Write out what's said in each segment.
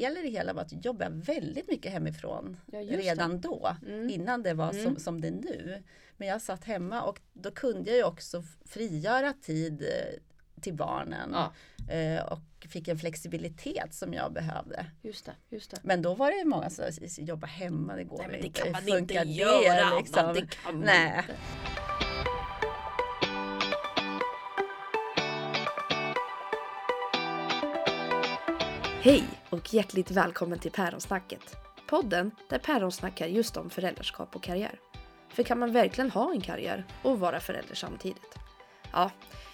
del i det hela var att jag jobbade väldigt mycket hemifrån Ja, just det. redan då. Mm. Innan det var Mm. som, som det är nu. Men jag satt hemma och då kunde jag ju också frigöra tid eh, till barnen. Ja, Eh, och fick en flexibilitet som jag behövde. just det. Just det. Men då var det många som sa, jobba hemma, det går Nej, men det inte. kan man Funkar inte det, göra. liksom? Anna, Det kan man Nej. inte. Hej och hjärtligt välkommen till Päronsnacket. Podden där päron snackar just om föräldraskap och karriär. För kan man verkligen ha en karriär och vara förälder samtidigt? Ja,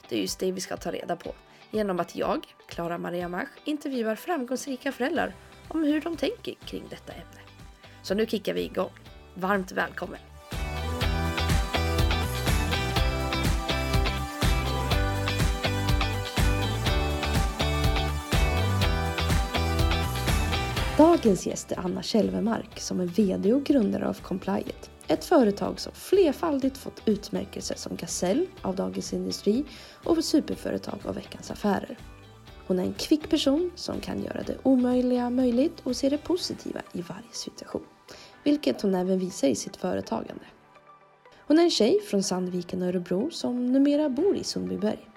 det är just det vi ska ta reda på. Genom att jag, Klara Maria Mach, intervjuar framgångsrika föräldrar om hur de tänker kring detta ämne. Så nu kickar vi igång. Varmt välkommen! Dagens gäst är Anna Kälvemark som är VD och grundare av Compliant. Ett företag som flerfaldigt fått utmärkelser som Gasell av Dagens Industri och superföretag av Veckans Affärer. Hon är en kvick person som kan göra det omöjliga möjligt och se det positiva i varje situation. Vilket hon även visar i sitt företagande. Hon är en tjej från Sandviken och Örebro som numera bor i Sundbyberg.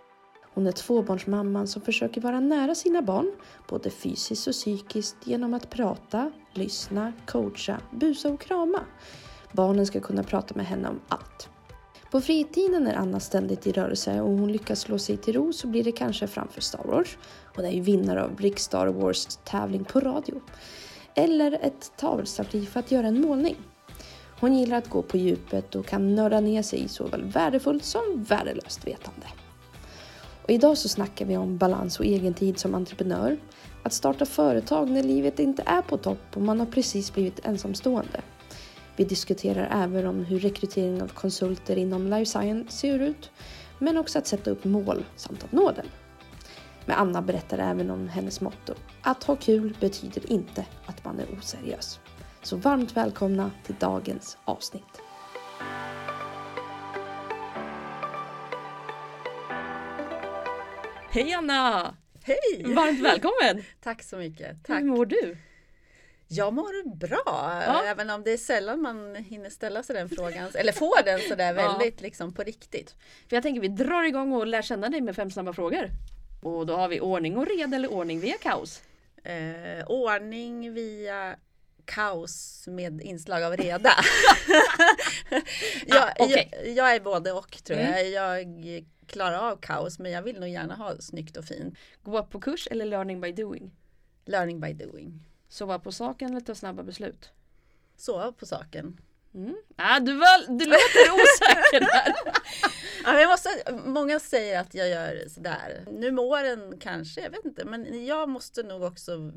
Hon är tvåbarnsmamman som försöker vara nära sina barn, både fysiskt och psykiskt, genom att prata, lyssna, coacha, busa och krama. Barnen ska kunna prata med henne om allt. På fritiden är Anna ständigt i rörelse och om hon lyckas slå sig till ro så blir det kanske framför Star Wars. Hon är ju vinnare av Rick Star Wars tävling på radio. Eller ett tavelstativ för att göra en målning. Hon gillar att gå på djupet och kan nörda ner sig i såväl värdefullt som värdelöst vetande. Och idag så snackar vi om balans och egentid som entreprenör. Att starta företag när livet inte är på topp och man har precis blivit ensamstående. Vi diskuterar även om hur rekrytering av konsulter inom life science ser ut. Men också att sätta upp mål samt att nå dem. Men Anna berättar även om hennes motto. Att ha kul betyder inte att man är oseriös. Så varmt välkomna till dagens avsnitt. Hej Anna! Hej! Varmt välkommen! Tack så mycket. Hur Tack. mår du? Jag mår bra, Ja. även om det är sällan man hinner ställa sig den frågan. Eller får den sådär Ja. väldigt liksom på riktigt. För jag tänker vi drar igång och lär känna dig med fem snabba frågor. Och då har vi ordning och reda eller ordning via kaos. Eh, ordning via kaos med inslag av reda. jag, Ah, okej. jag, jag är både och tror Mm. jag. Jag klarar av kaos men jag vill nog gärna ha snyggt och fint. Gå på kurs eller learning by doing. Learning by doing. Sova på saken eller ta snabba beslut. Sova på saken. Mm. Ah, du, var, du låter osäker där. Ja, jag måste, många säger att jag gör sådär. Nu mår den kanske, jag vet inte. Men jag måste nog också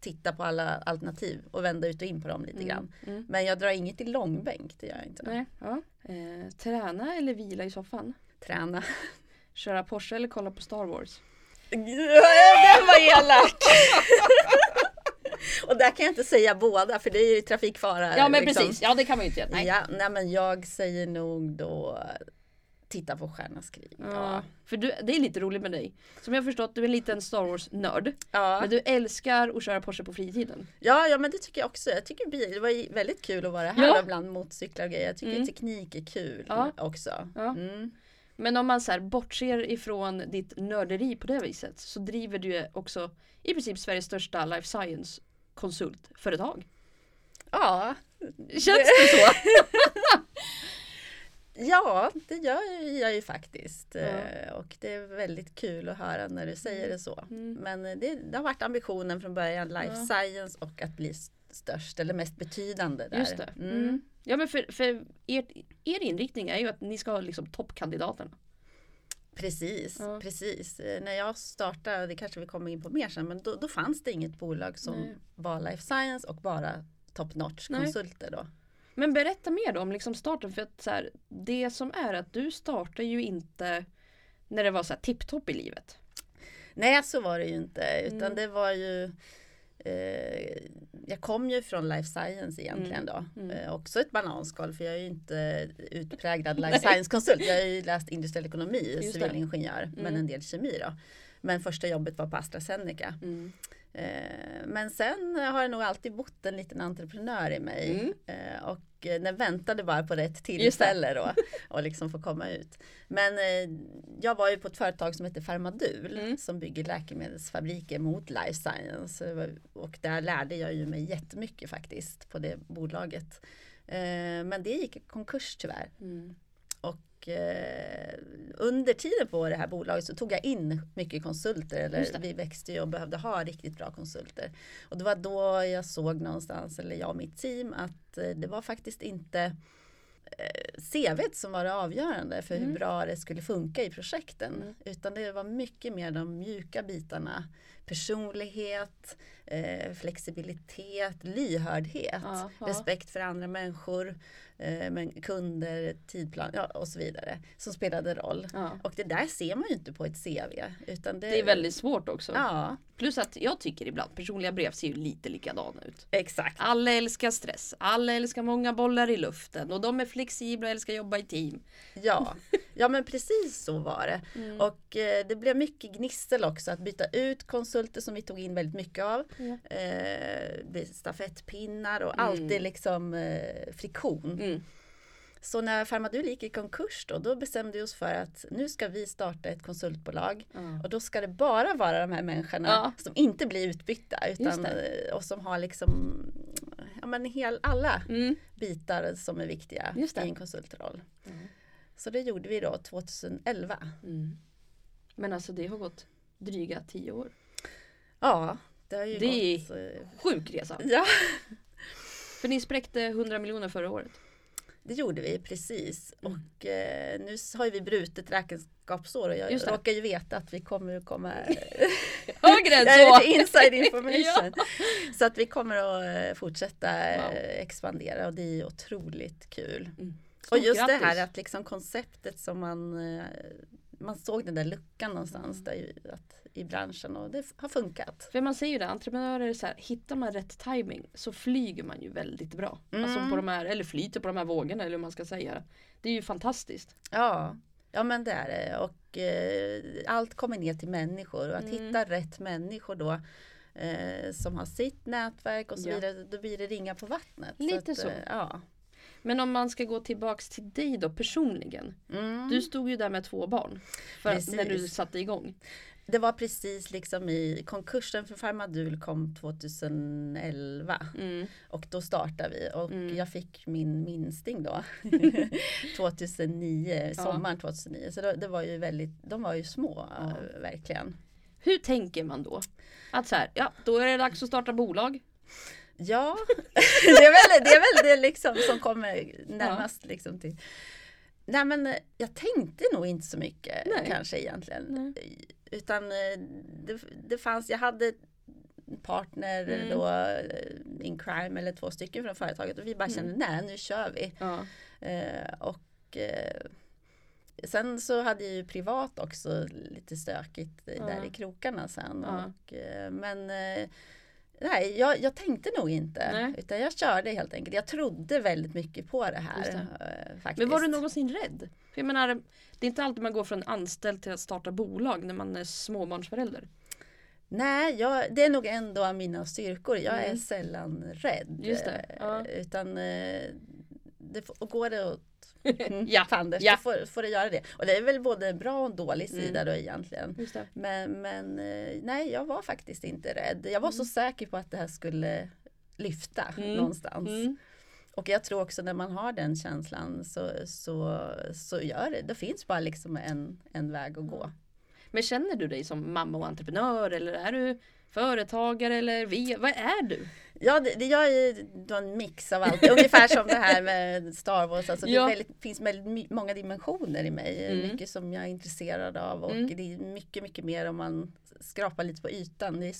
titta på alla alternativ och vända ut och in på dem lite grann. Mm. Men jag drar inget i långbänk, det gör jag inte. Nej, ja. eh, träna eller vila i soffan. Träna. Köra Porsche eller kolla på Star Wars. Den var elak! och där kan jag inte säga båda för det är ju trafikfara. Ja men liksom. precis, ja det kan man ju inte göra. Nej. Ja, nej men jag säger nog då titta på Stjärnas krig. Ja. Ja. För du, det är lite roligt med dig. Som jag förstått, du är en liten Star Wars-nörd. Ja. Men du älskar att köra Porsche på fritiden. Ja, ja, men det tycker jag också. Jag tycker bil, det var väldigt kul att vara här Ja. bland motorcyklar och grejer. Jag tycker Mm. teknik är kul Ja. också. Ja. Mm. Men om man så här bortser ifrån ditt nörderi på det viset så driver du också i princip Sveriges största life science konsultföretag. Ja. Känns det så? ja, det gör jag ju faktiskt. Ja. Eh, Och det är väldigt kul att höra när du säger det så. Mm. Men eh, det, det har varit ambitionen från början, life Ja. science och att bli störst eller mest betydande där. Just det. Mm. Mm. Ja men för, för er, er inriktning är ju att ni ska ha liksom toppkandidaterna. Precis, Ja. precis. Eh, När jag startade, det kanske vi kommer in på mer sen, men då, då fanns det inget bolag som Nej. var life science och bara top notch Nej. konsulter då. Men berätta mer då om liksom starten för att så här, det som är att du startar ju inte när det var så tipptopp i livet. Nej, så var det ju inte, utan Mm. det var ju jag kom ju från life science egentligen då. Mm. Eh, också ett bananskal för jag är ju inte utpräglad life science-konsult. Jag har ju läst industriell ekonomi, Just civilingenjör, men Mm. en del kemi då. Men första jobbet var på AstraZeneca. Mm. Eh, men sen har det nog alltid bott en liten entreprenör i mig. Mm. Eh, och eh, den väntade bara på rätt tillfälle då. Och liksom få komma ut. Men jag var ju på ett företag som heter Pharmadul. Mm. Som bygger läkemedelsfabriker mot life science. Och där lärde jag ju mig jättemycket faktiskt på det bolaget. Men det gick i konkurs tyvärr. Mm. Och eh, under tiden på det här bolaget så tog jag in mycket konsulter. Eller vi växte ju och behövde ha riktigt bra konsulter. Och det var då jag såg någonstans, eller jag och mitt team, att eh, det var faktiskt inte eh, CVt som var det avgörande för Mm. hur bra det skulle funka i projekten. Mm. Utan det var mycket mer de mjuka bitarna. Personlighet, eh, flexibilitet, lyhördhet, Ja, ja. respekt för andra människor, eh, men kunder, tidplan ja, och så vidare som spelade roll. Och det där ser man ju inte på ett CV. Utan det, Det är väldigt svårt också. Plus att jag tycker ibland personliga brev ser ju lite likadana ut. exakt. Alla älskar stress, alla älskar många bollar i luften och de är flexibla och älskar jobba i team. Ja, ja men precis så var det. Mm. Och eh, det blev mycket gnissel också att byta ut konsulter som vi tog in väldigt mycket av. Ja. Eh, stafettpinnar och Mm. alltid liksom eh, friktion. Mm. Så när Pharmadul gick i konkurs då, då bestämde vi oss för att nu ska vi starta ett konsultbolag. Ja. Och då ska det bara vara de här människorna Ja. som inte blir utbytta utan, eh, och som har liksom ja, men hel, alla Mm. bitar som är viktiga i en konsultroll. Mm. Så det gjorde vi då 2011. Mm. Men alltså det har gått dryga tio år. Ja, det har ju Det gått. eh, Sjuk resa. Ja, För ni spräckte 100 miljoner förra året. det gjorde vi precis. Mm. Och eh, nu har ju vi brutit räkenskapsår och jag det. råkar ju veta att vi kommer att komma Högre än är så! inside information. Så att vi kommer att eh, fortsätta eh, Wow. expandera och det är otroligt kul. Mm. Och just det grattis. här att liksom konceptet som man eh, man såg den där luckan någonstans där i, att, i branschen och det har funkat. För man säger ju det, entreprenörer så här, hittar man rätt timing så flyger man ju väldigt bra. Alltså Mm. på de här, eller flyter på de här vågorna eller hur man ska säga det. Är ju fantastiskt. Ja, ja men det är det. Och eh, allt kommer ner till människor och att Mm. hitta rätt människor då eh, som har sitt nätverk och så Ja. vidare. Då blir det ringa på vattnet. Lite att, så. eh, ja. Men om man ska gå tillbaks till dig då personligen. Mm. Du stod ju där med två barn. För när du satte igång. Det var precis liksom i konkursen för Pharmadul kom 2011 Mm. och då startade vi och Mm. jag fick min minsting då 2009, Ja. sommaren 2009. Så det, det var ju väldigt, de var ju små Ja. äh, verkligen. Hur tänker man då? Att så här, ja då är det dags att starta bolag. Ja, det är väl det, är väl det liksom som kommer närmast liksom till. Nej men eh, jag tänkte nog inte så mycket Nej. kanske egentligen. Nej. Utan eh, det, det fanns, jag hade partner Mm. då eh, in crime eller två stycken från företaget och vi bara kände nej nu kör vi. Ja. Eh, och eh, sen så hade jag ju privat också lite stökigt eh, Ja. där i krokarna sen. Ja. Och, eh, men eh, nej, jag, jag tänkte nog inte. Nej. Utan jag körde helt enkelt. Jag trodde väldigt mycket på det här. Just eh, faktiskt. Men var du någonsin rädd? För jag menar, det är inte alltid man går från anställd till att starta bolag när man är småbarnsförälder. Nej, jag, det är nog ändå av mina styrkor. Jag är Mm. sällan rädd. Just det, eh, ja. Utan eh, det, går det åt Ja, fanders, ja. får, får det göra det. Och det är väl både en bra och dålig Mm. sida då egentligen. Men, men eh, nej, jag var faktiskt inte rädd. Jag var så säker på att det här skulle lyfta Mm. någonstans. Mm. Och jag tror också när man har den känslan så, så, så gör det. Det finns bara liksom en, en väg att gå. Men känner du dig som mamma och entreprenör eller är du företagare eller vi, vad är du? Ja, det, det är då en mix av allt. Ungefär som det här med Star Wars. Alltså Ja. Det väldigt, finns väldigt många dimensioner i mig. Mm. Mycket som jag är intresserad av. Och Mm. det är mycket, mycket mer om man skrapar lite på ytan. Det är,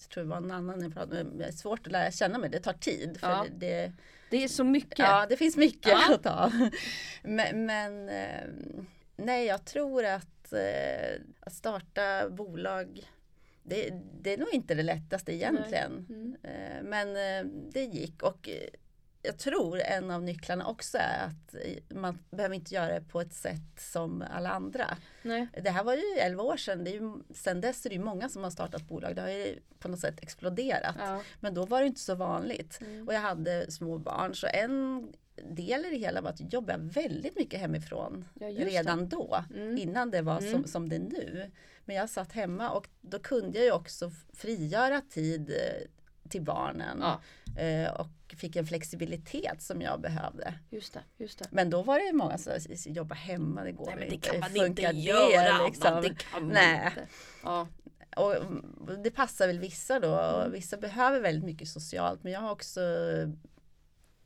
jag tror det var en annan jag pratade med. Det är svårt att lära känna mig. Det tar tid. För Ja. det, det, Det är så mycket. ja, det finns mycket Ja. att ta. Men, men eh, nej, jag tror att, eh, att starta bolag det, det är nog inte det lättaste egentligen. Mm. Eh, Men eh, det gick och eh, jag tror en av nycklarna också är att man behöver inte göra det på ett sätt som alla andra. Nej. Det här var ju 11 år sedan. Det är ju, sen dess är det ju många som har startat bolag. Det har ju på något sätt exploderat. Ja. Men då var det inte så vanligt. Mm. Och jag hade små barn. Så en del i det hela var att jobba väldigt mycket hemifrån Ja, redan då. Mm. Innan det var Mm. som, som det är nu. Men jag satt hemma och då kunde jag ju också frigöra tid eh, till barnen. Ja. Eh, och fick en flexibilitet som jag behövde. Just det, just det. Men då var det många som sa, jobba hemma, det går Nej men det inte. kan man Funkar inte det, göra. liksom? Det kan man Nej. inte. Ja. Och det passar väl vissa då. Mm. Vissa behöver väldigt mycket socialt. Men jag har också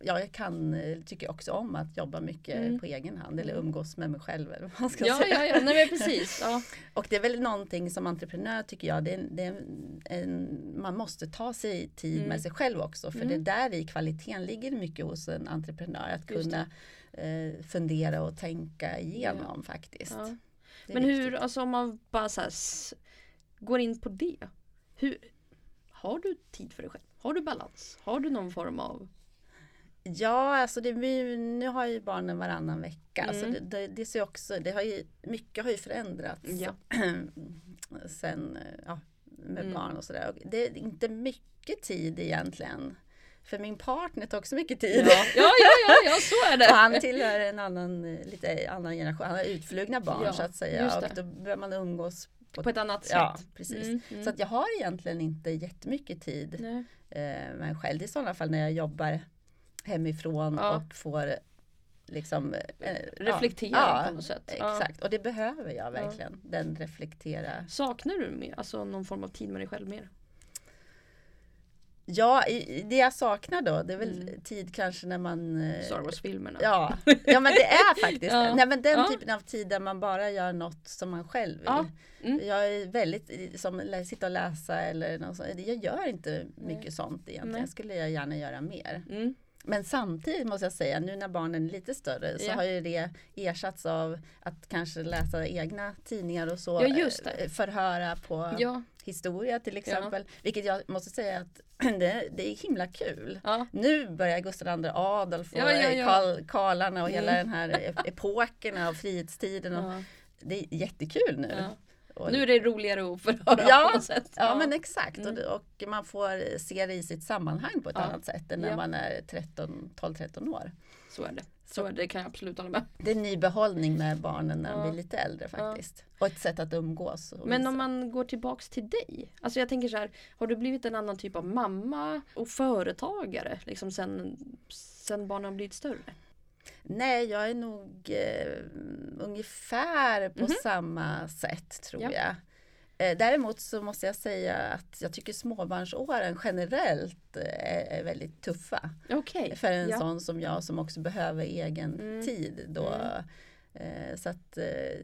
Ja, jag kan, eh, tycker också om att jobba mycket Mm. på egen hand eller umgås med mig själv. Eller vad man ska Ja, säga. ja, ja, nej precis. Ja. Och det är väl någonting som entreprenör tycker jag, det är, det är en, man måste ta sig tid Mm. med sig själv också. För Mm. det är där i kvaliteten ligger mycket hos en entreprenör. Att kunna eh, fundera och tänka igenom faktiskt. Ja. Det är Men hur, viktigt. alltså om man bara så här, går in på det. Hur, har du tid för dig själv? Har du balans? Har du någon form av... Ja, alltså det, vi, nu har ju barnen varannan vecka. Mm. Så det, det, det ser också, det har ju, mycket har ju förändrats Ja. sen ja, med Mm. barn och sådär. Det är inte mycket tid egentligen. För min partner tar också mycket tid. Ja, ja, ja, ja, ja så är det. han tillhör en annan, lite annan generation. Han har utflugna barn Ja, så att säga. Och då behöver man umgås på, På ett annat sätt. Ja, precis. Mm, mm. Så att jag har egentligen inte jättemycket tid Nej. eh, mig själv. I sådana fall när jag jobbar hemifrån Ja. och får liksom eh, Reflektera ja, på något sätt. Exakt, och det behöver jag verkligen. Den reflektera. Saknar du mer, alltså någon form av tid med dig själv mer? Ja, det jag saknar då, det är väl Mm. tid kanske när man eh, Star Wars-filmerna? Ja, ja men det är faktiskt Ja. Nej, men den Ja. typen av tid där man bara gör något som man själv vill. Ja. Mm. Jag är väldigt, som sitta och läsa eller något sånt. Jag gör inte mycket sånt egentligen. Nej. skulle jag gärna göra mer. Mm. Men samtidigt måste jag säga, nu när barnen är lite större så Ja. har ju det ersatts av att kanske läsa egna tidningar och så. Ja, eh, Förhöra på Ja. historia till exempel. Vilket jag måste säga att det, det är himla kul. Nu börjar Gustav II Adolf och. Karl, Karlarna och hela Mm. den här ep- epokerna och frihetstiden. Och. Det är jättekul nu. Ja. Och, Nu är det roligare att förhöra Ja, på något sätt. Ja men exakt Mm. och, och man får se det i sitt sammanhang på ett Ja. annat sätt än när Ja. man är 13, 12-13 år. Så är det. Så är det, det kan jag absolut hålla med. Det är en ny behållning med barnen när de Ja. blir lite äldre faktiskt. Och ett sätt att umgås. Men om man går tillbaks till dig. Alltså jag tänker så här, har du blivit en annan typ av mamma och företagare liksom sen, sen barnen har blivit större? Nej, jag är nog eh, ungefär på Mhm. samma sätt tror Ja. jag. Eh, däremot så måste jag säga att jag tycker småbarnsåren generellt eh, är, är väldigt tuffa. Okej. För en Ja. sån som jag som också behöver egen Mm. tid. Då. Mm. Eh, så att, eh,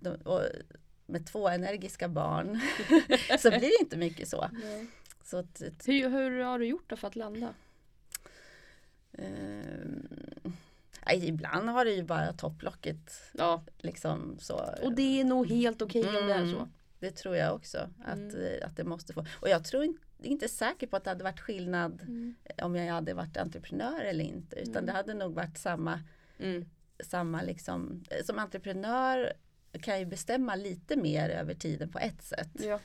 de, med två energiska barn så blir det inte mycket så. Nej. så att, Hur, hur har du gjort då för att landa? nej, ibland har det ju bara topplocket Ja, liksom så. och det är nog helt okej om det är Mm. så. Det tror jag också att, Mm. eh, att det måste få. Och jag tror inte, inte säker på att det hade varit skillnad Mm. om jag hade varit entreprenör eller inte. Utan Mm. det hade nog varit samma, Mm. samma liksom, eh, som entreprenör kan jag ju bestämma lite mer över tiden på ett sätt. Ja.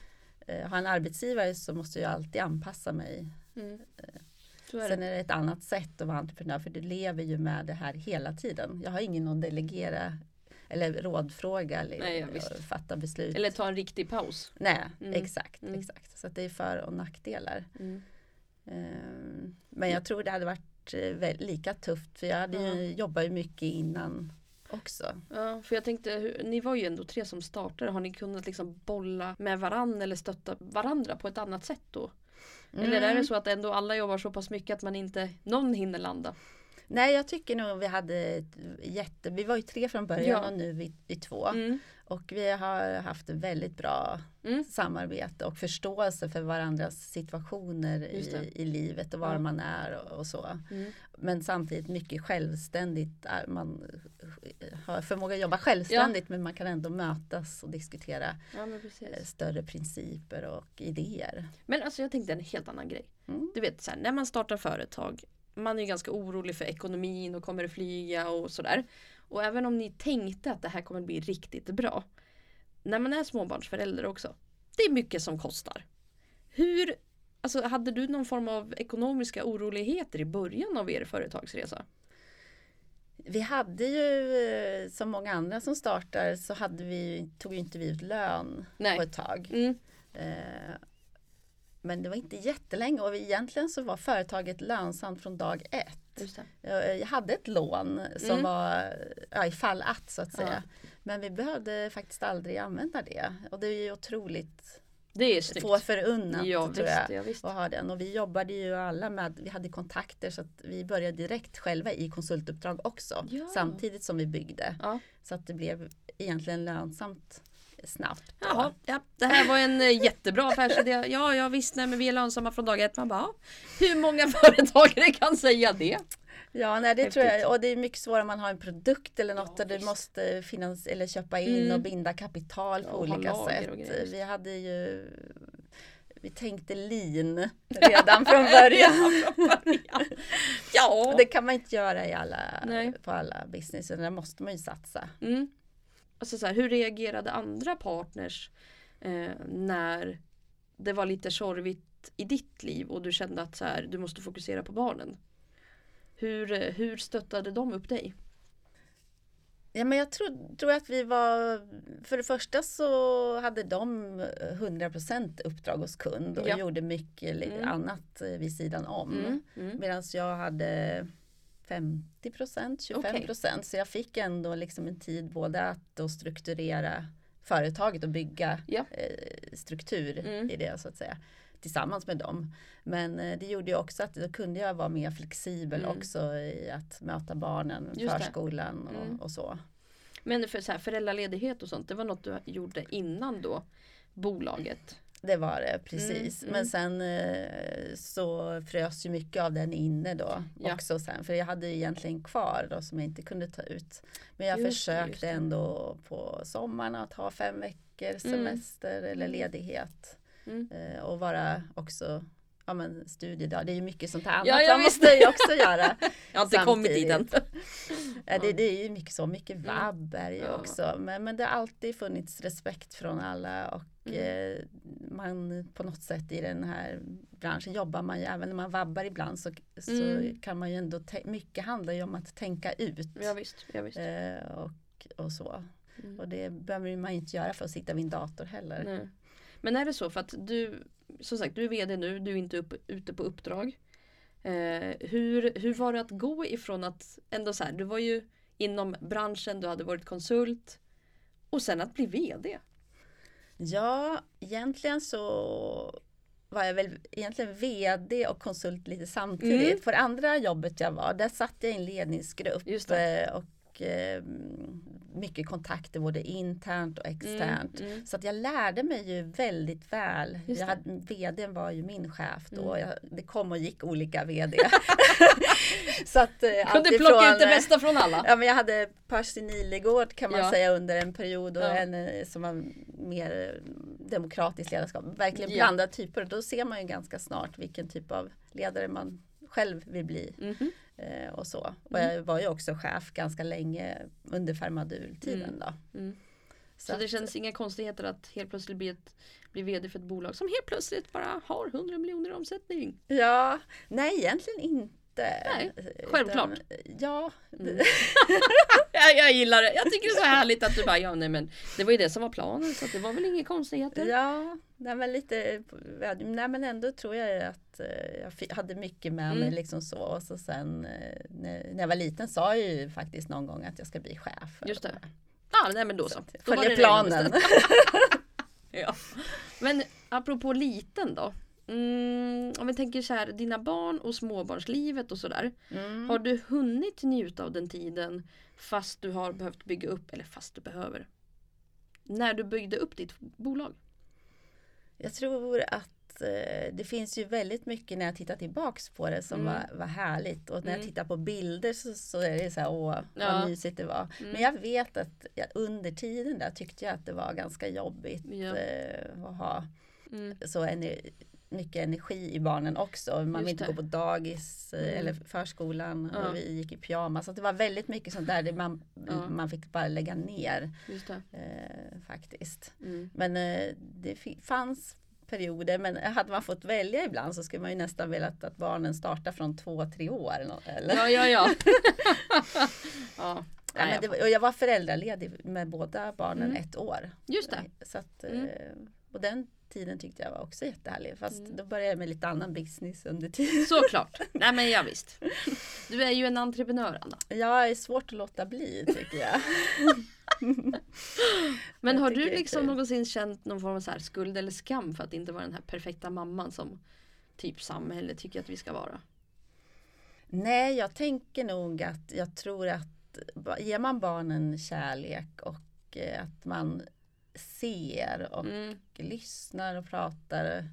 Eh, Har en arbetsgivare så måste jag alltid anpassa mig. Mm. Är Sen är det ett annat sätt att vara entreprenör för du lever ju med det här hela tiden. Jag har ingen att delegera eller rådfråga eller Nej, ja, fatta beslut. Eller ta en riktig paus. Nej, Mm. exakt. Mm. exakt. Så det är för och nackdelar. Mm. Ehm, Men jag tror det hade varit eh, lika tufft för jag hade ju, jobbade ju mycket innan också. Ja, för jag tänkte, ni var ju ändå tre som startade. Har ni kunnat liksom bolla med varann eller stötta varandra på ett annat sätt då? Eller är Mm. det så att ändå alla jobbar så pass mycket att man inte, någon hinner landa? Nej, jag tycker nog vi hade jätte... Vi var ju tre från början Ja. och nu är vi, vi två. Mm. Och vi har haft väldigt bra Mm. samarbete och förståelse för varandras situationer i, i livet och var Ja. man är och, och så. Mm. Men samtidigt mycket självständigt. Man har förmåga att jobba självständigt men man kan ändå mötas och diskutera Ja, eh, större principer och idéer. Men alltså jag tänkte en helt annan grej. Mm. Du vet, så här, när man startar företag man är ju ganska orolig för ekonomin och kommer det flyga och sådär. Och även om ni tänkte att det här kommer bli riktigt bra. När man är småbarnsförälder också. Det är mycket som kostar. Hur, alltså hade du någon form av ekonomiska oroligheter i början av er företagsresa? Vi hade ju eh, som många andra som startar så hade vi, tog ju inte vi ut lön Nej. på ett tag. Mm. Eh, Men det var inte jättelänge och egentligen så var företaget lönsamt från dag ett. Jag hade ett lån som Mm. var ja, ifall att så att Ja. säga. Men vi behövde faktiskt aldrig använda det. Och det är ju otroligt Det är snyggt. få förunnat ja, tror visst, jag. ja, visst. att ha den. Och vi jobbade ju alla med, vi hade kontakter så att vi började direkt själva i konsultuppdrag också. Ja. Samtidigt som vi byggde. Ja. Så att det blev egentligen lönsamt snabbt. då. Jaha, ja, det här var en eh, jättebra affärsidé. Ja, ja visst, nej, men vi är lönsamma från dag ett. Man bara, ja, hur många företagare kan säga det? Ja, nej, det Häftigt. tror jag. Och det är mycket svårare om man har en produkt eller något Ja, där du visst. måste finans eller köpa in Mm. och binda kapital på Ja, och olika sätt. och. Vi hade ju vi tänkte lean redan från början. ja. Och det kan man inte göra i alla, på alla business, utan där måste man ju satsa. Mm. Alltså så här, hur reagerade andra partners eh, när det var lite tjorvigt i ditt liv och du kände att så här, du måste fokusera på barnen? Hur, eh, hur stöttade de upp dig? Ja, men jag tror, tror att vi var, för det första så hade de 100% uppdrag hos kund och Ja. gjorde mycket Mm. annat eh, vid sidan om. Mm. Mm. Medan jag hade 50 procent, 25 procent. Så jag fick ändå liksom en tid både att då strukturera företaget och bygga Ja. eh, struktur Mm. i det så att säga. Tillsammans med dem. Men eh, det gjorde ju också att då kunde jag vara mer flexibel Mm. också i att möta barnen, Just förskolan och, Mm. och så. Men för så här, föräldraledighet och sånt, det var något du gjorde innan då bolaget? Det var det precis. Mm, mm. Men sen eh, så frös ju mycket av den inne då Ja. också sen. För jag hade ju egentligen kvar då som jag inte kunde ta ut. Men jag Just försökte det. ändå på sommaren att ha fem veckor semester eller ledighet. Mm. Eh, och vara också ja, men studiedag. Det är ju mycket sånt här annat Ja, man måste ju också göra. Jag har inte kommit dit än. Ja, det, det är ju mycket så, mycket vabb är det ju Mm. Ja. också. Men, men det har alltid funnits respekt från alla och Mm. eh, man på något sätt i den här branschen jobbar man ju, även när man vabbar ibland så, så Mm. kan man ju ändå, mycket handlar ju om att tänka ut. Ja visst, ja, visst. Eh, och, och så. Mm. Och det behöver man inte göra för att sitta vid en dator heller. Nej. Men är det så för att du, som sagt, du är VD nu, du är inte upp, ute på uppdrag. Eh, hur, hur var det att gå ifrån att ändå så här, du var ju inom branschen, du hade varit konsult och sen att bli VD? Ja, egentligen så var jag väl egentligen VD och konsult lite samtidigt. Mm. Det andra jobbet jag var, där satt jag i en ledningsgrupp eh, och eh, mycket kontakter både internt och externt. Mm, mm. Så att jag lärde mig ju väldigt väl. Jag hade, VDn var ju min chef då. Mm. Jag, det kom och gick olika VD. så att, eh, Kunde plocka ut det eh, bästa från alla. Ja, men jag hade Percy Nilegård kan man Ja. säga under en period och Ja. en eh, som var mer demokratiskt ledarskap. Verkligen Ja. blandade typer. Då ser man ju ganska snart vilken typ av ledare man själv vill bli. Mhm. Eh, och så. Och Mm. jag var ju också chef ganska länge under Fermadul-tiden Mm. då. Mm. Så, att- det känns inga konstigheter att helt plötsligt bli, ett, bli VD för ett bolag som helt plötsligt bara har 100 miljoner i omsättning. Ja, nej egentligen inte. Nej, Utan- självklart. ja, Mm. jag, jag gillar det. Jag tycker det är så härligt att du bara, ja nej men det var ju det som var planen så det var väl inga konstigheter. Ja, nej men lite, nej men ändå tror jag att eh, jag hade mycket med mig Mm. liksom så. Och så sen eh, när, jag var liten sa jag ju faktiskt någon gång att jag ska bli chef. Just det. Ja, nej men då så. Redan planen. Ja. Men apropå liten då. Mm, om vi tänker så här, dina barn och småbarnslivet och sådär. Mm. Har du hunnit njuta av den tiden fast du har behövt bygga upp, eller fast du behöver? När du byggde upp ditt bolag? Jag tror att eh, det finns ju väldigt mycket när jag tittar tillbaks på det som Mm. var, var härligt. Och när Mm. jag tittar på bilder så, så är det så här, åh Ja. vad mysigt det var. Mm. Men jag vet att jag, under tiden där tyckte jag att det var ganska jobbigt Ja. eh, att ha Mm. så ener, mycket energi i barnen också. Man vill inte gå på dagis eh, Mm. eller förskolan Ja. och vi gick i pyjamas. Så det var väldigt mycket sånt där man, Ja. man fick bara lägga ner eh, faktiskt. Mm. Men eh, det fanns perioder men hade man fått välja ibland så skulle man ju nästan velat att barnen startar från två, tre år. eller? Ja, ja, ja. ja. Ja, men det, och jag var föräldraledig med båda barnen Mm. ett år. Just det. Så att, Mm. eh, och den tiden tyckte jag var också jättehärlig. Fast Mm. då började jag med lite annan business under tiden. Såklart. Nej men ja, visst. Du är ju en entreprenör Anna. Jag är svårt att låta bli tycker jag. Men Jag har du det liksom någonsin känt någon form av så här skuld eller skam för att inte vara den här perfekta mamman som typ samhället tycker att vi ska vara? Nej, jag tänker nog att jag tror att ger man barnen kärlek och eh, att man ser och Mm. lyssnar och pratar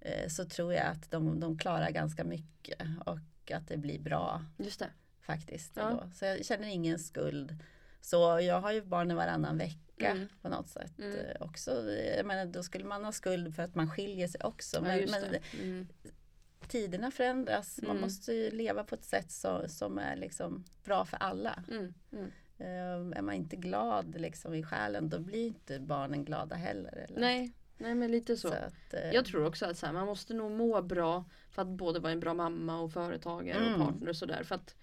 eh, så tror jag att de, de klarar ganska mycket och att det blir bra Just det. faktiskt. Ja. Så jag känner ingen skuld. Så jag har ju barnen varannan vecka Mm. på något sätt Mm. eh, också. Jag menar, då skulle man ha skuld för att man skiljer sig också. Ja, Men, just men. Mm. tiderna förändras. Man Mm. måste ju leva på ett sätt så, som är liksom bra för alla. Mm. Mm. Eh, är man inte glad liksom i själen då blir inte barnen glada heller. Eller? Nej. Nej men lite så. Så att, eh, Jag tror också att här, man måste nog må bra för att både vara en bra mamma och företagare Mm. och partner och sådär. För att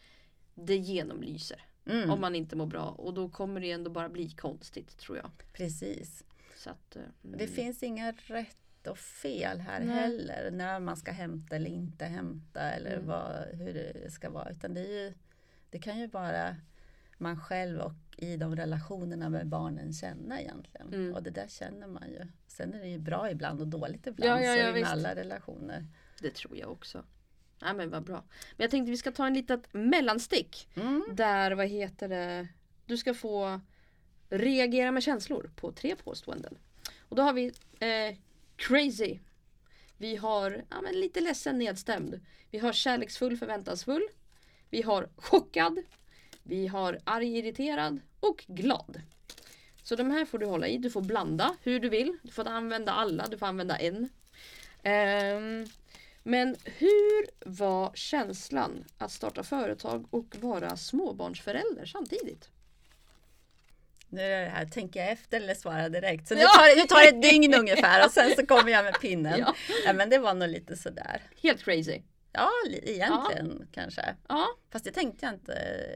det genomlyser mm, om man inte mår bra och då kommer det ändå bara bli konstigt tror jag. Precis. Så att, eh, Det mm. finns inga rätt och fel här Nej. heller. När man ska hämta eller inte hämta eller Mm. vad, hur det ska vara. Utan det, ju, det kan ju bara man själv och i de relationerna med barnen känna egentligen. Mm. Och det där känner man ju. Sen är det ju bra ibland och dåligt ibland. Ja, ja, så ja, med visst. alla relationer. Det tror jag också. Nej men vad bra. Men jag tänkte vi ska ta en litet mellanstick. Mm. Där, vad heter det, du ska få reagera med känslor på tre påståenden. Och då har vi eh, crazy. Vi har ja, men lite ledsen nedstämd. Vi har kärleksfull förväntansfull. Vi har chockad. Vi har arg irriterad och glad. Så de här får du hålla i. Du får blanda hur du vill. Du får använda alla. Du får använda en. Ehm, men hur var känslan att starta företag och vara småbarnsförälder samtidigt? Nu är det här, tänker jag efter eller svara direkt? Så nu tar, nu tar det ett dygn ungefär och sen så kommer jag med pinnen. Ja. Ja. men det var nog lite sådär. Helt crazy. Ja, li- egentligen kanske. Ja. Fast det tänkte jag inte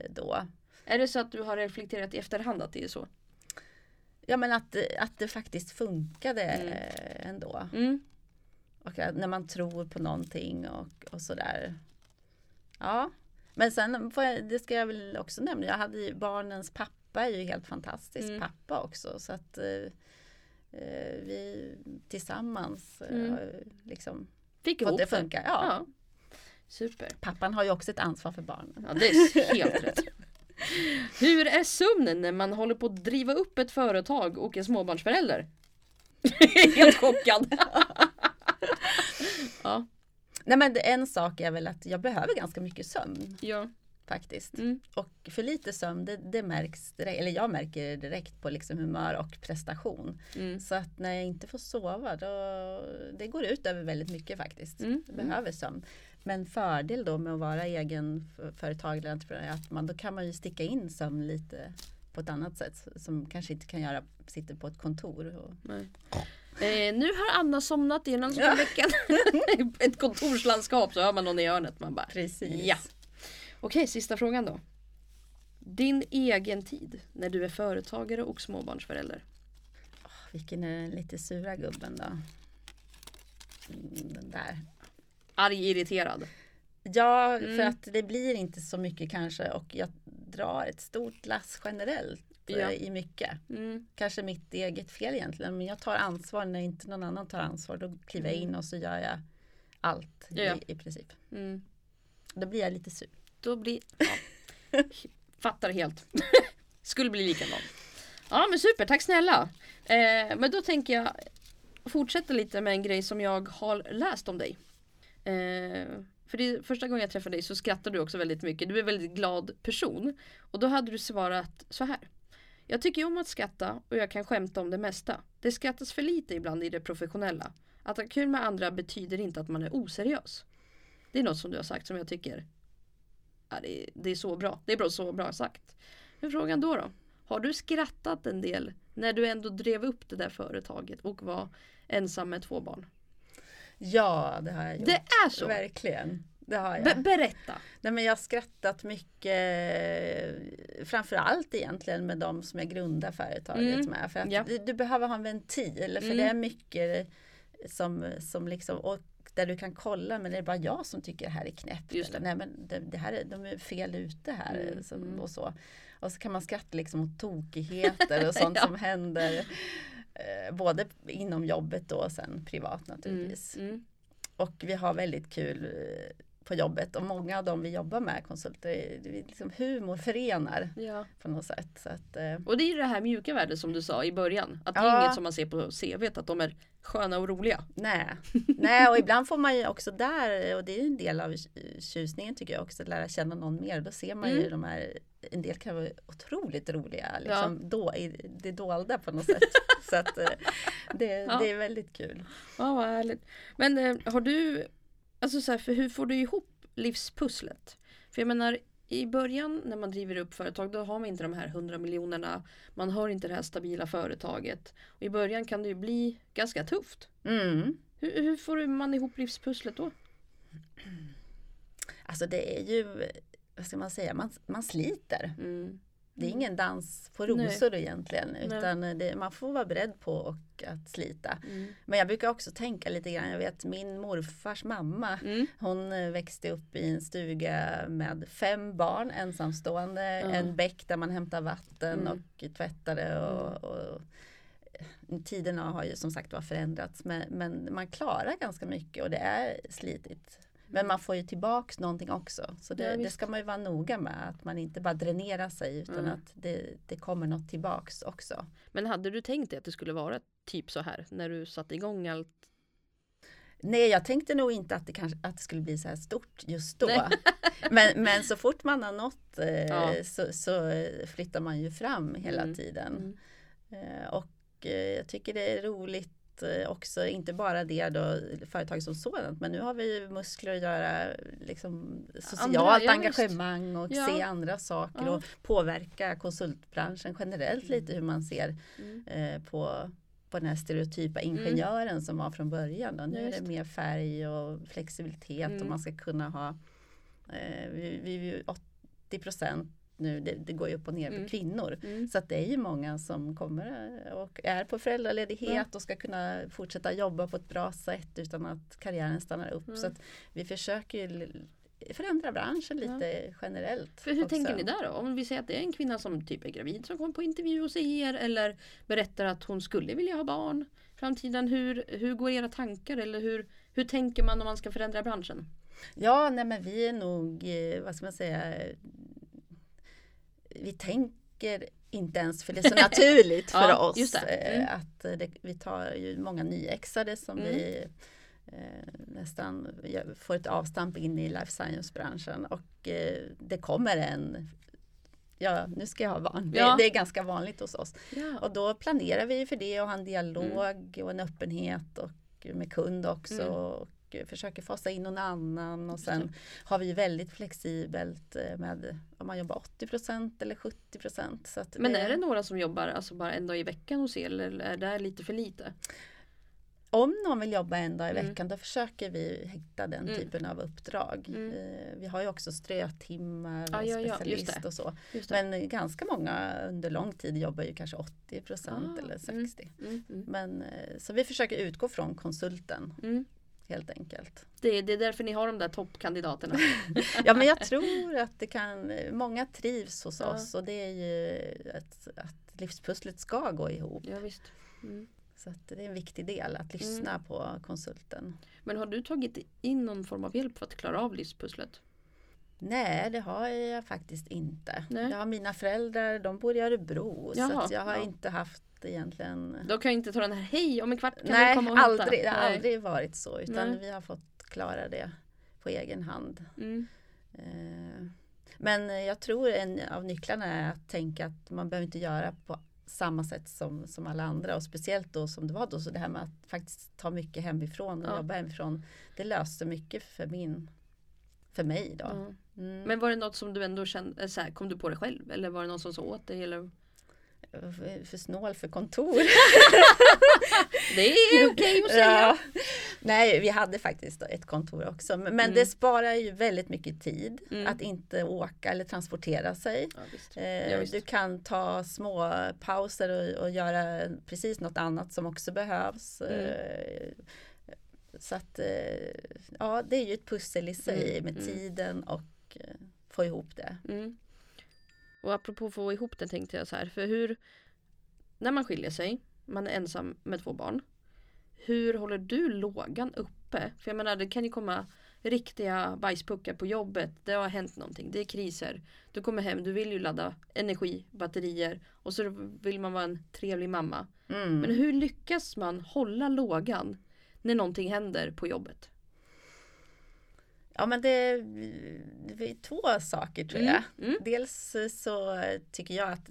då. Är det så att du har reflekterat i efterhand att det är så? Ja men att, att det faktiskt funkade Mm. ändå. Mm. Och när man tror på någonting och, och sådär. Ja. Men sen, det ska jag väl också nämna, jag hade ju barnens pappa är ju helt fantastisk Mm. pappa också. Så att eh, eh, vi tillsammans eh, Mm. liksom Fick ihop det funka. Ja. Ja. Super. Pappan har ju också ett ansvar för barnen. Ja, det är helt rätt. Hur är sömnen när man håller på att driva upp ett företag och är småbarnsförälder? helt chockad. ja. Nej men en sak är väl att jag behöver ganska mycket sömn Ja. faktiskt. Mm. Och för lite sömn, det, det märks direkt, eller jag märker det direkt på liksom humör och prestation. Mm. Så att när jag inte får sova, då, det går ut över väldigt mycket faktiskt. Mm. Jag behöver sömn. Men fördel då med att vara egen f- företagare eller entreprenör är att man, då kan man ju sticka in sömn lite på ett annat sätt som kanske inte kan göra, sitter på ett kontor. Och, Nej. Eh, nu har Anna somnat i någon Ja. veckan. ett kontorslandskap så hör man någon i hörnet. Man bara, precis. Ja. Okej, sista frågan då. Din egen tid när du är företagare och småbarnsförälder. Vilken är den lite sura gubben då? Mm, Den där. Arg, irriterad. Ja, för Mm. att det blir inte så mycket kanske och jag drar ett stort lass generellt eh, Ja. i mycket. Mm. Kanske mitt eget fel egentligen men jag tar ansvar när inte någon annan tar ansvar. Då kliver jag in Mm. och så gör jag allt Ja. i, i princip. Mm. Då blir jag lite sur. Då blir... Ja. Fattar helt. Skulle bli likadan. Ja men super, tack snälla. Eh, men då tänker jag fortsätta lite med en grej som jag har läst om dig. Eh, för det, första gången jag träffade dig så skrattade du också väldigt mycket. Du är en väldigt glad person. Och då hade du svarat så här. Jag tycker om att skratta och jag kan skämta om det mesta. Det skrattas för lite ibland i det professionella. Att ha kul med andra betyder inte att man är oseriös. Det är något som du har sagt som jag tycker ja, det, är, det är så bra. Det är bra, så bra sagt. Men frågan då då? Har du skrattat en del när du ändå drev upp det där företaget och var ensam med två barn? Ja, det har jag gjort. Det är så? Verkligen. Det har jag. Be berätta! Nej, men jag har skrattat mycket, framförallt egentligen med de som jag grundar företaget Mm. med. För att Ja. du, du behöver ha en ventil, för Mm. det är mycket som, som liksom, och där du kan kolla, men det är bara jag som tycker det här är knäppt. Just det. Eller, Nej, men det, det här är, de är fel ute här. Mm, Som, mm. Och, så. och så kan man skratta liksom åt tokigheter och sånt Ja. som händer. Eh, både inom jobbet då och sen privat naturligtvis. Mm, mm. Och vi har väldigt kul eh, på jobbet och många av dem vi jobbar med konsulter, är liksom humor förenar Ja. på något sätt. Så att, eh, Och det är ju det här mjuka värdet som du sa i början. Att det är Ja. inget som man ser på CV, att de är sköna och roliga. nej. nej, och ibland får man ju också där, och det är ju en del av tjusningen tycker jag också, att lära känna någon mer. Då ser man ju Mm. de här, en del kan vara otroligt roliga, liksom då, i det dolda på något sätt. Så att eh, det, Ja. det är väldigt kul. Ja, vad härligt. Men eh, har du, alltså så här, för hur får du ihop livspusslet? För jag menar, i början när man driver upp företag då har man inte de här 100 miljonerna. Man har inte det här stabila företaget. Och I början kan det ju bli ganska tufft. Mm. Hur, hur får man ihop livspusslet då? Alltså det är ju, vad ska man säga, man, man sliter. Mm. Det är ingen dans på Nej. rosor egentligen Nej. utan det, man får vara beredd på och att slita. Mm. Men jag brukar också tänka lite grann, jag vet min morfars mamma Mm. hon eh, växte upp i en stuga med fem barn ensamstående, en bäck där man hämtar vatten Mm. och tvättade och, och eh, tiderna har ju som sagt var förändrats men, men man klarar ganska mycket och det är slitigt. Men man får ju tillbaks någonting också. Så det, Ja, det ska man ju vara noga med. Att man inte bara dränerar sig utan Mm. att det, det kommer något tillbaks också. Men hade du tänkt dig att det skulle vara typ så här när du satte igång allt? Nej, jag tänkte nog inte att det, kanske, att det skulle bli så här stort just då. Men, men så fort man har nått eh, Ja. så, så flyttar man ju fram hela Mm. tiden. Eh, och eh, jag tycker det är roligt eh, också, inte bara det då, företag som sådant, men nu har vi muskler att göra liksom, socialt ja, visst. engagemang och Ja. se andra saker Ja. och påverka konsultbranschen generellt lite hur man ser Mm. eh, på, på den här stereotypa ingenjören som var från början. Då. Nu Ja, är det mer färg och flexibilitet och Mm. man ska kunna ha eh, vi, vi 80 procent nu, det, det går ju upp och ner för Mm. kvinnor. Mm. Så att det är ju många som kommer och är på föräldraledighet och ska kunna fortsätta jobba på ett bra sätt utan att karriären stannar upp. Mm. Så att vi försöker ju förändra branschen lite generellt. För hur också. tänker ni där då? Om vi säger att det är en kvinna som typ är gravid som kommer på intervju hos er eller berättar att hon skulle vilja ha barn framtiden. Hur, hur går era tankar eller hur, hur tänker man om man ska förändra branschen? Ja, nej men vi är nog, eh, vad ska man säga, vi tänker inte ens för det är så naturligt för Ja, oss. det. eh, Mm. Att det, vi tar ju många nyexade som Mm. vi eh, nästan får ett avstamp in i life science-branschen och eh, det kommer en Ja, nu ska jag ha barn. Ja. Det, det är ganska vanligt hos oss. Ja. Och då planerar vi för det och har en dialog och en öppenhet och med kund också. Mm. Och försöker fasa in någon annan och sen har vi väldigt flexibelt eh, med om man jobbar 80% eller 70 Så att Men är det några som jobbar alltså bara en dag i veckan hos er eller är det lite för lite? Om någon vill jobba en dag i Mm. veckan då försöker vi hitta den Mm. typen av uppdrag. Mm. Eh, Vi har ju också strötimmar Ja, och ja, ja, just specialist det. och så. Det. Men ganska många under lång tid jobbar ju kanske 80 Ah, eller mm. 60. Mm, mm, Men, eh, så vi försöker utgå från konsulten mm. Helt enkelt. Det, det är därför ni har de där toppkandidaterna. Ja men jag tror att det kan, många trivs hos Ja. oss och det är ju att, att livspusslet ska gå ihop. ja, visst. Mm. Så det är en viktig del att lyssna på konsulten. Men har du tagit in någon form av hjälp för att klara av livspusslet? Nej det har jag faktiskt inte. Nej. Jag har mina föräldrar, de bor i Örebro så Jaha, att jag har ja. inte haft egentligen Då kan jag inte ta den här hej om en kvart kan Nej, du komma och hämta. aldrig, det har Nej. aldrig varit så utan Nej. vi har fått klara det på egen hand. Mm. Eh, Men jag tror en av nycklarna är att tänka att man behöver inte göra på samma sätt som, som alla andra och speciellt då som det var då så det här med att faktiskt ta mycket hemifrån och Ja. jobba hemifrån. Det löste mycket för min för mig då. Ja. Mm. Men var det något som du ändå kände, eh, så här, kom du på det själv? Eller var det någon som sa åt dig? Eller? För, för snål för kontor. Det är okej att säga. Ja. Nej, vi hade faktiskt ett kontor också. Men Mm. det sparar ju väldigt mycket tid Mm. att inte åka eller transportera sig. Ja. Eh, Ja, du kan ta små pauser och, och göra precis något annat som också behövs. Mm. Eh, så att eh, ja, det är ju ett pussel i sig Mm, med mm. tiden och eh, få ihop det. Mm. Och apropå få ihop det tänkte jag så här. För hur, när man skiljer sig, man är ensam med två barn. Hur håller du lågan uppe? För jag menar det kan ju komma riktiga bajspuckar på jobbet. Det har hänt någonting. Det är kriser. Du kommer hem, du vill ju ladda energi, batterier och så vill man vara en trevlig mamma. Mm. Men hur lyckas man hålla lågan när någonting händer på jobbet? Ja men det, det är två saker tror Mm, jag. mm. Dels så tycker jag att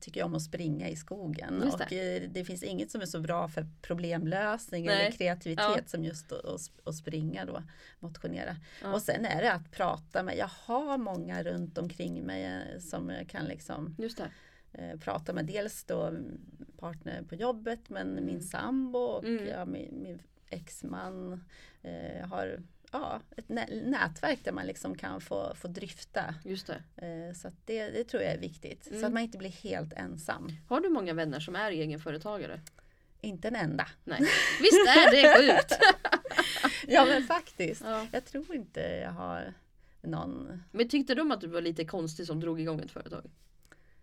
tycker jag om att springa i skogen Just och eh, det finns inget som är så bra för problemlösning Nej. eller kreativitet Ja. som just att, att, springa då, motionera. Ja. Och sen är det att prata med, jag har många runt omkring mig eh, som jag kan liksom det. eh, prata med. Dels då mm, partner på jobbet men min sambo och Mm. ja, min, min exman. Eh, har ja, ett nä- nätverk där man liksom kan få, få dryfta. Just det. Eh, så det, det tror jag är viktigt. Så Mm. att man inte blir helt ensam. Har du många vänner som är egenföretagare? Inte en enda. Nej. Visst är det sjukt? Ja men faktiskt. Ja. Jag tror inte jag har någon. Men tyckte de att du var lite konstig som drog igång ett företag?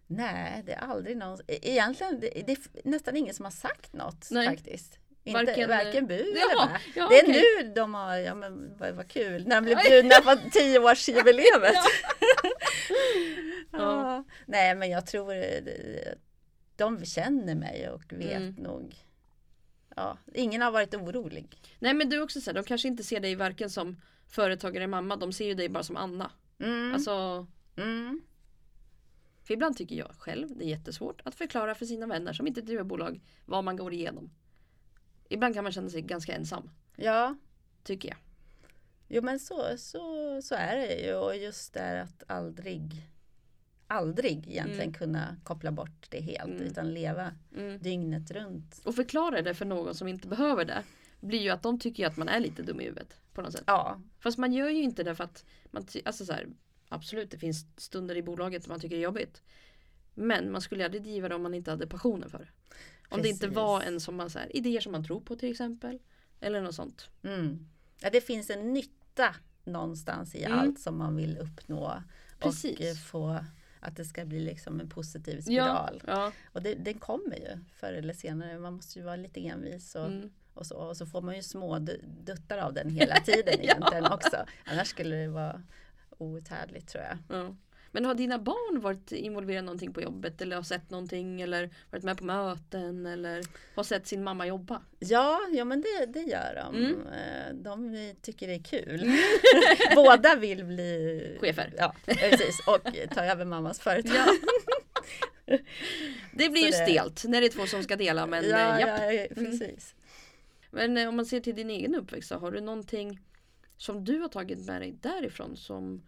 Nej, det är aldrig någon. e- Egentligen det, det är nästan ingen som har sagt något Nej. faktiskt. Inte, Varken- varken, bu eller Ja, bä. ja, det är okej. nu de har, ja men vad, vad kul, när de blev bjudna på tioårsjubileet. ja. Nej men jag tror eh, de känner mig och vet Mm. nog. Ja, ingen har varit orolig. Nej men du också så här, de kanske inte ser dig varken som företagare mamma, de ser ju dig bara som Anna. Mm. Alltså, Mm. för ibland tycker jag själv det är jättesvårt att förklara för sina vänner som inte driver bolag vad man går igenom. Ibland kan man känna sig ganska ensam, Ja, tycker jag. jo men så, så, så är det ju och just det här att aldrig aldrig egentligen Mm. kunna koppla bort det helt Mm. utan leva Mm. dygnet runt. Och förklara det för någon som inte behöver det blir ju att de tycker att man är lite dum i huvudet på något sätt. Ja, Fast man gör ju inte det för att man, alltså så här, absolut det finns stunder i bolaget som man tycker är jobbigt. Men man skulle aldrig driva det om man inte hade passionen för det. Om det inte var en som man, så här, idéer som man tror på till exempel. Eller något sånt. Mm. Ja, det finns en nytta någonstans i Mm. allt som man vill uppnå. Precis. Och få att det ska bli liksom en positiv spiral. Ja, Och det, den kommer ju förr eller senare. Man måste ju vara lite envis och, mm. och, så, och så får man ju små du- duttar av den hela tiden Ja. egentligen också. Annars skulle det vara outhärdligt tror jag. ja. Men har dina barn varit involverade någonting på jobbet eller har sett någonting eller varit med på möten eller har sett sin mamma jobba? Ja, ja men det, det gör de. Mm. Eh, De tycker det är kul. Båda vill bli Chefer. Ja, precis. Och ta över mammas företag. Ja. Det blir Så ju det- stelt när det är två som ska dela men ja, ja, japp. ja, ja, precis. Men eh, om man ser till din egen uppväxt, har du någonting som du har tagit med dig därifrån som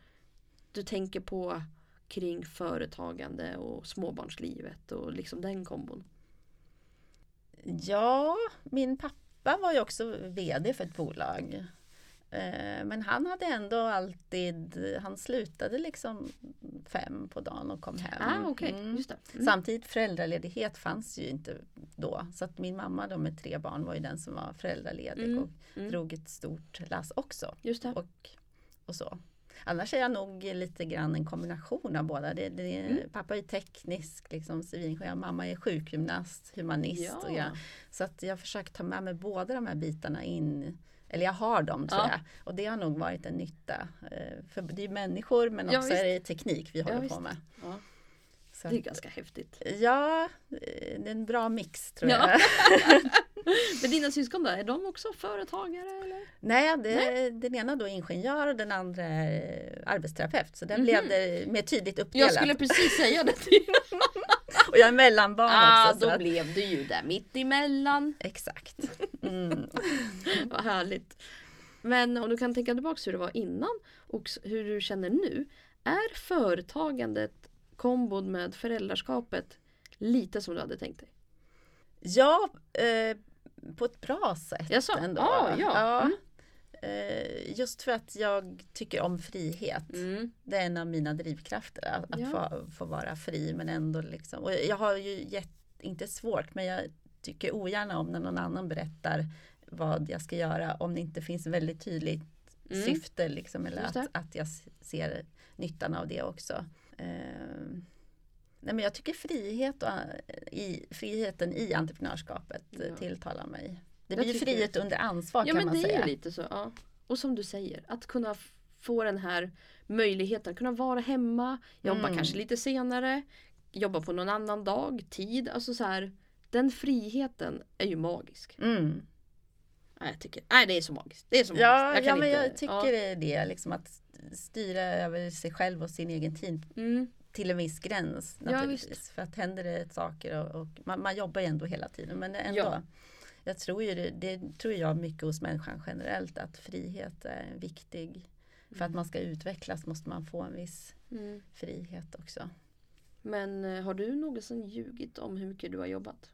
du tänker på kring företagande och småbarnslivet och liksom den kombon? Ja, min pappa var ju också VD för ett bolag. Eh, Men han hade ändå alltid, han slutade liksom fem på dagen och kom hem. Ah, okej, Mm. Mm. Samtidigt föräldraledighet fanns ju inte då. Så att min mamma då med tre barn var ju den som var föräldraledig Mm, och mm. drog ett stort lass också. Just det. Och, och så. Annars är jag nog lite grann en kombination av båda. Det, det, Mm. Pappa är teknisk, liksom, civilingenjör. Mamma är sjukgymnast, humanist. Och Ja. jag, så att jag har försökt ta med mig båda de här bitarna in. Eller jag har dem tror Ja. jag. Och det har nog varit en nytta. eh, För det är människor men Ja, också visst. är det teknik vi håller visst. på med. Ja, det är ganska häftigt. Ja, eh, det är en bra mix tror Ja. jag. Men dina syskon då, är de också företagare eller? Nej, det, den ena då är ingenjör och den andra är arbetsterapeut. Så där Mhm. blev det mer tydligt uppdelat. Jag skulle precis säga det. Och jag är mellanbarn Ah, också. så då att- blev du ju där mitt emellan. Exakt. Mm. Vad härligt. Men om du kan tänka tillbaka hur det var innan och hur du känner nu. Är företagandet kombon med föräldraskapet lite som du hade tänkt dig? Ja, eh, på ett bra sätt Jaså? ändå. Ah, ja. Mm. Eh, just för att jag tycker om frihet. Mm. Det är en av mina drivkrafter. Att, att Ja. få, få vara fri men ändå liksom. Och jag har ju gett, inte svårt men jag tycker ogärna om när någon annan berättar vad jag ska göra om det inte finns väldigt tydligt Mm. syfte liksom, eller att, att jag ser nyttan av det också. Eh, nej men jag tycker frihet och, i, friheten i entreprenörskapet eh, Ja. tilltalar mig. Det Jag blir tycker- frihet under ansvar Ja kan men man det säga. är ju lite så. Ja. Och som du säger, att kunna få den här möjligheten, kunna vara hemma, jobba Mm. kanske lite senare, jobba på någon annan dag, tid, alltså så här. Den friheten är ju magisk. Mm. Nej, jag tycker, nej det är så magiskt. Det är så magiskt. Ja, kan ja men inte- jag tycker ja. det är det. Liksom att styra över sig själv och sin egen tid Mm. Till en viss gräns. Ja, Naturligtvis. För att händer det saker och, och man, man jobbar ju ändå hela tiden. Men ändå. Ja. Jag tror ju det, det tror jag mycket hos människan generellt att frihet är viktig. För att man ska utvecklas måste man få en viss Mm. frihet också. Men eh, har du någonsin ljugit om hur mycket du har jobbat?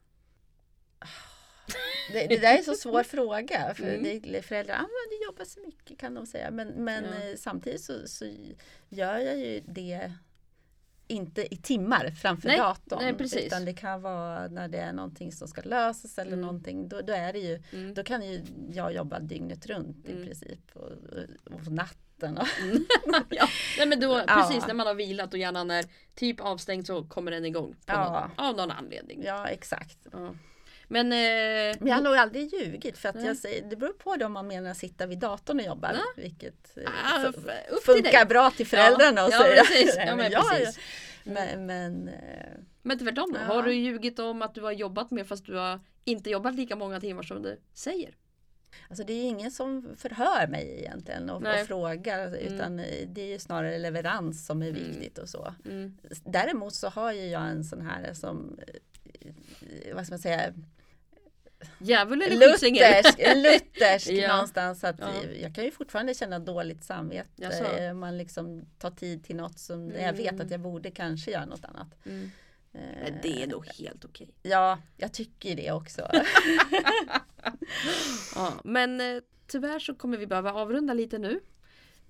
Det, det där är en så svår fråga. För Mm. det, föräldrar, ah, men du jobbar så mycket kan de säga. Men, men Ja. eh, samtidigt så, så gör jag ju det inte i timmar framför Nej, datorn. nej. Utan det kan vara när det är någonting som ska lösas eller Mm. någonting. Då, då är det ju, Mm. då kan ju jag jobba dygnet runt Mm. i princip. Och, och på natten. Och, ja. Nej men då, Ja. precis när man har vilat och hjärnan är typ avstängd så kommer den igång. På Ja. någon, av någon anledning. ja exakt. Ja. Men, eh, Men jag har nog aldrig ljugit för att Nej. jag säger, det beror på det om man menar sitta vid datorn och jobba. Ja. Vilket eh, ah, fu- upp till funkar bra till föräldrarna ja, att ja, säga. Precis. Ja, men, precis. Men, men eh, men tvärtom då? Ja. Har du ljugit om att du har jobbat mer fast du har inte jobbat lika många timmar som du säger? alltså det är ju ingen som förhör mig egentligen och, och frågar utan eh, det är ju snarare leverans som är Mm. viktigt och så. Mm. Däremot så har ju jag en sån här som vad ska man säga, Djävul eller luthersk, luthersk Ja. någonstans. Att Ja. Jag kan ju fortfarande känna dåligt samvete. Jaså? eh, Man liksom tar tid till något som jag Mm. vet att jag borde kanske göra något annat. Mm. Eh, Men det är nog helt okej. Ja, jag tycker det också. Ja, men eh, tyvärr så kommer vi behöva avrunda lite nu.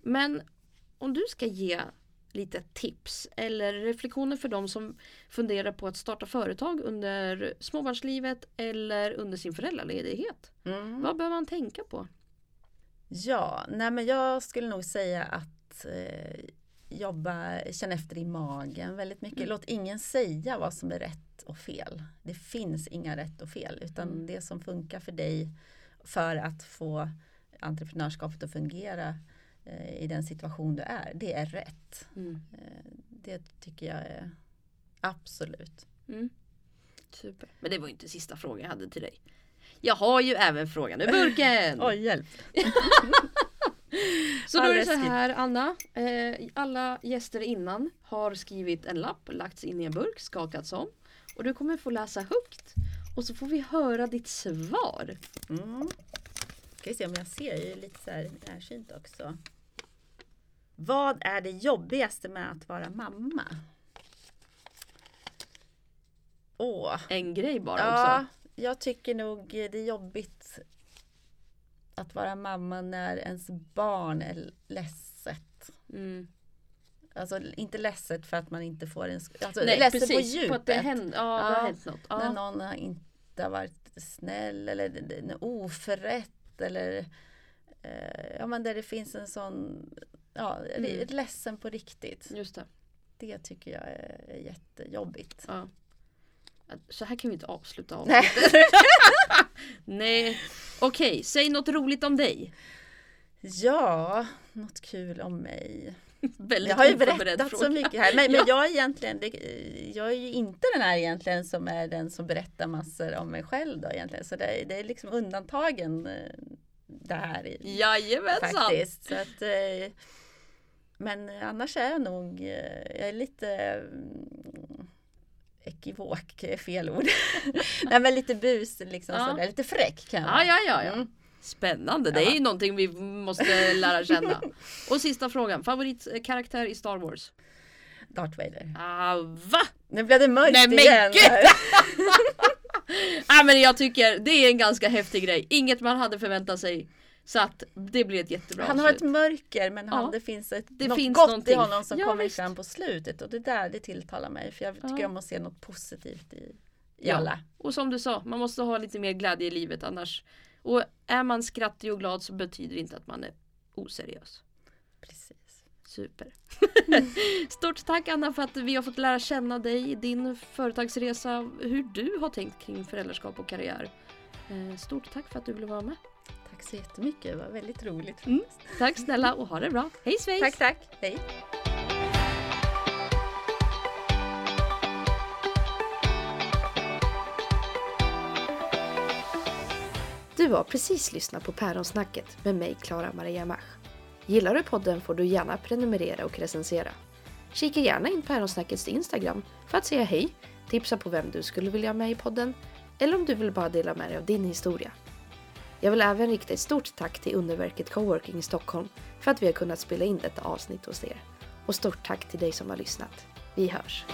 Men om du ska ge lite tips eller reflektioner för de som funderar på att starta företag under småbarnslivet eller under sin föräldraledighet. Mm. Vad behöver man tänka på? Ja, nej men jag skulle nog säga att eh, jobba, känna efter i magen väldigt mycket. Mm. Låt ingen säga vad som är rätt och fel. Det finns inga rätt och fel utan Mm. det som funkar för dig för att få entreprenörskapet att fungera i den situation du är, det är rätt. Mm. Eh, det tycker jag är absolut. Mm. Super. Men det var inte sista frågan jag hade till dig. Jag har ju även frågan ur burken! Oj, hjälp! Så då är det så här Anna. Eh, alla gäster innan har skrivit en lapp, lagts in i en burk, skakats om. Och du kommer få läsa högt. Och så får vi höra ditt svar. Mm. Ska vi se om jag ser, jag är lite så här närsynt också. Vad är det jobbigaste med att vara mamma? Åh, En grej bara ja, också. jag tycker nog det är jobbigt att vara mamma när ens barn är ledset. Mm. Alltså inte ledset för att man inte får en... Alltså Nej ledsen precis, på på djupet. att det händer, ja, det har Ja, hänt något. När Ja. någon har inte har varit snäll eller oförrätt eller eh, ja men där det finns en sån ja, Mm. ledsen på riktigt. Just det. Det tycker jag är, jättejobbigt. Ja. Så här kan vi inte avsluta av. Nej. Nej. Okej, säg något roligt om dig. ja, något kul om mig. Väldigt Jag har ju berättat fråga. så mycket här. Men, Ja. men jag är egentligen, jag är ju inte den här egentligen som är den som berättar massor om mig själv då egentligen. Så det, är- det är liksom undantagen eh, det här. Jajamensan! faktiskt. Så att, eh, men annars är jag nog, eh, jag är lite mm, ekivok är fel ord. Nej men lite bus liksom Ja. sådär, lite fräck kan jag Ja, vara. ja, ja. ja. Mm. Spännande, det är Ja. ju någonting vi måste lära känna. Och sista frågan, favoritkaraktär i Star Wars? Darth Vader. Ah, va? Nu blev det mörkt Nej, men igen. gud! här. ah, men jag tycker det är en ganska häftig grej. Inget man hade förväntat sig. Så att det blir ett jättebra Han har ett avslut. mörker men han, Ja. det finns ett Det något finns gott någonting. i honom som Ja, kommer visst. fram på slutet och det där det tilltalar mig för jag tycker Ja. om att se något positivt i, i alla. Och som du sa, man måste ha lite mer glädje i livet annars. Och är man skrattig och glad så betyder det inte att man är oseriös. Precis. Super. Stort tack Anna för att vi har fått lära känna dig i din företagsresa. Hur du har tänkt kring föräldraskap och karriär. Eh, Stort tack för att du ville vara med. Tack så jättemycket, det var väldigt roligt. Mm. Tack snälla och ha det bra. Hej svejs! Tack, tack. Hej. Du har precis lyssnat på Päronsnacket med mig, Klara Maria Mach. Gillar du podden får du gärna prenumerera och recensera. Kika gärna in Päronsnackets Instagram för att säga hej, tipsa på vem du skulle vilja ha med i podden eller om du vill bara dela med dig av din historia. Jag vill även rikta ett stort tack till Underverket Coworking i Stockholm för att vi har kunnat spela in detta avsnitt hos er. Och stort tack till dig som har lyssnat. Vi hörs!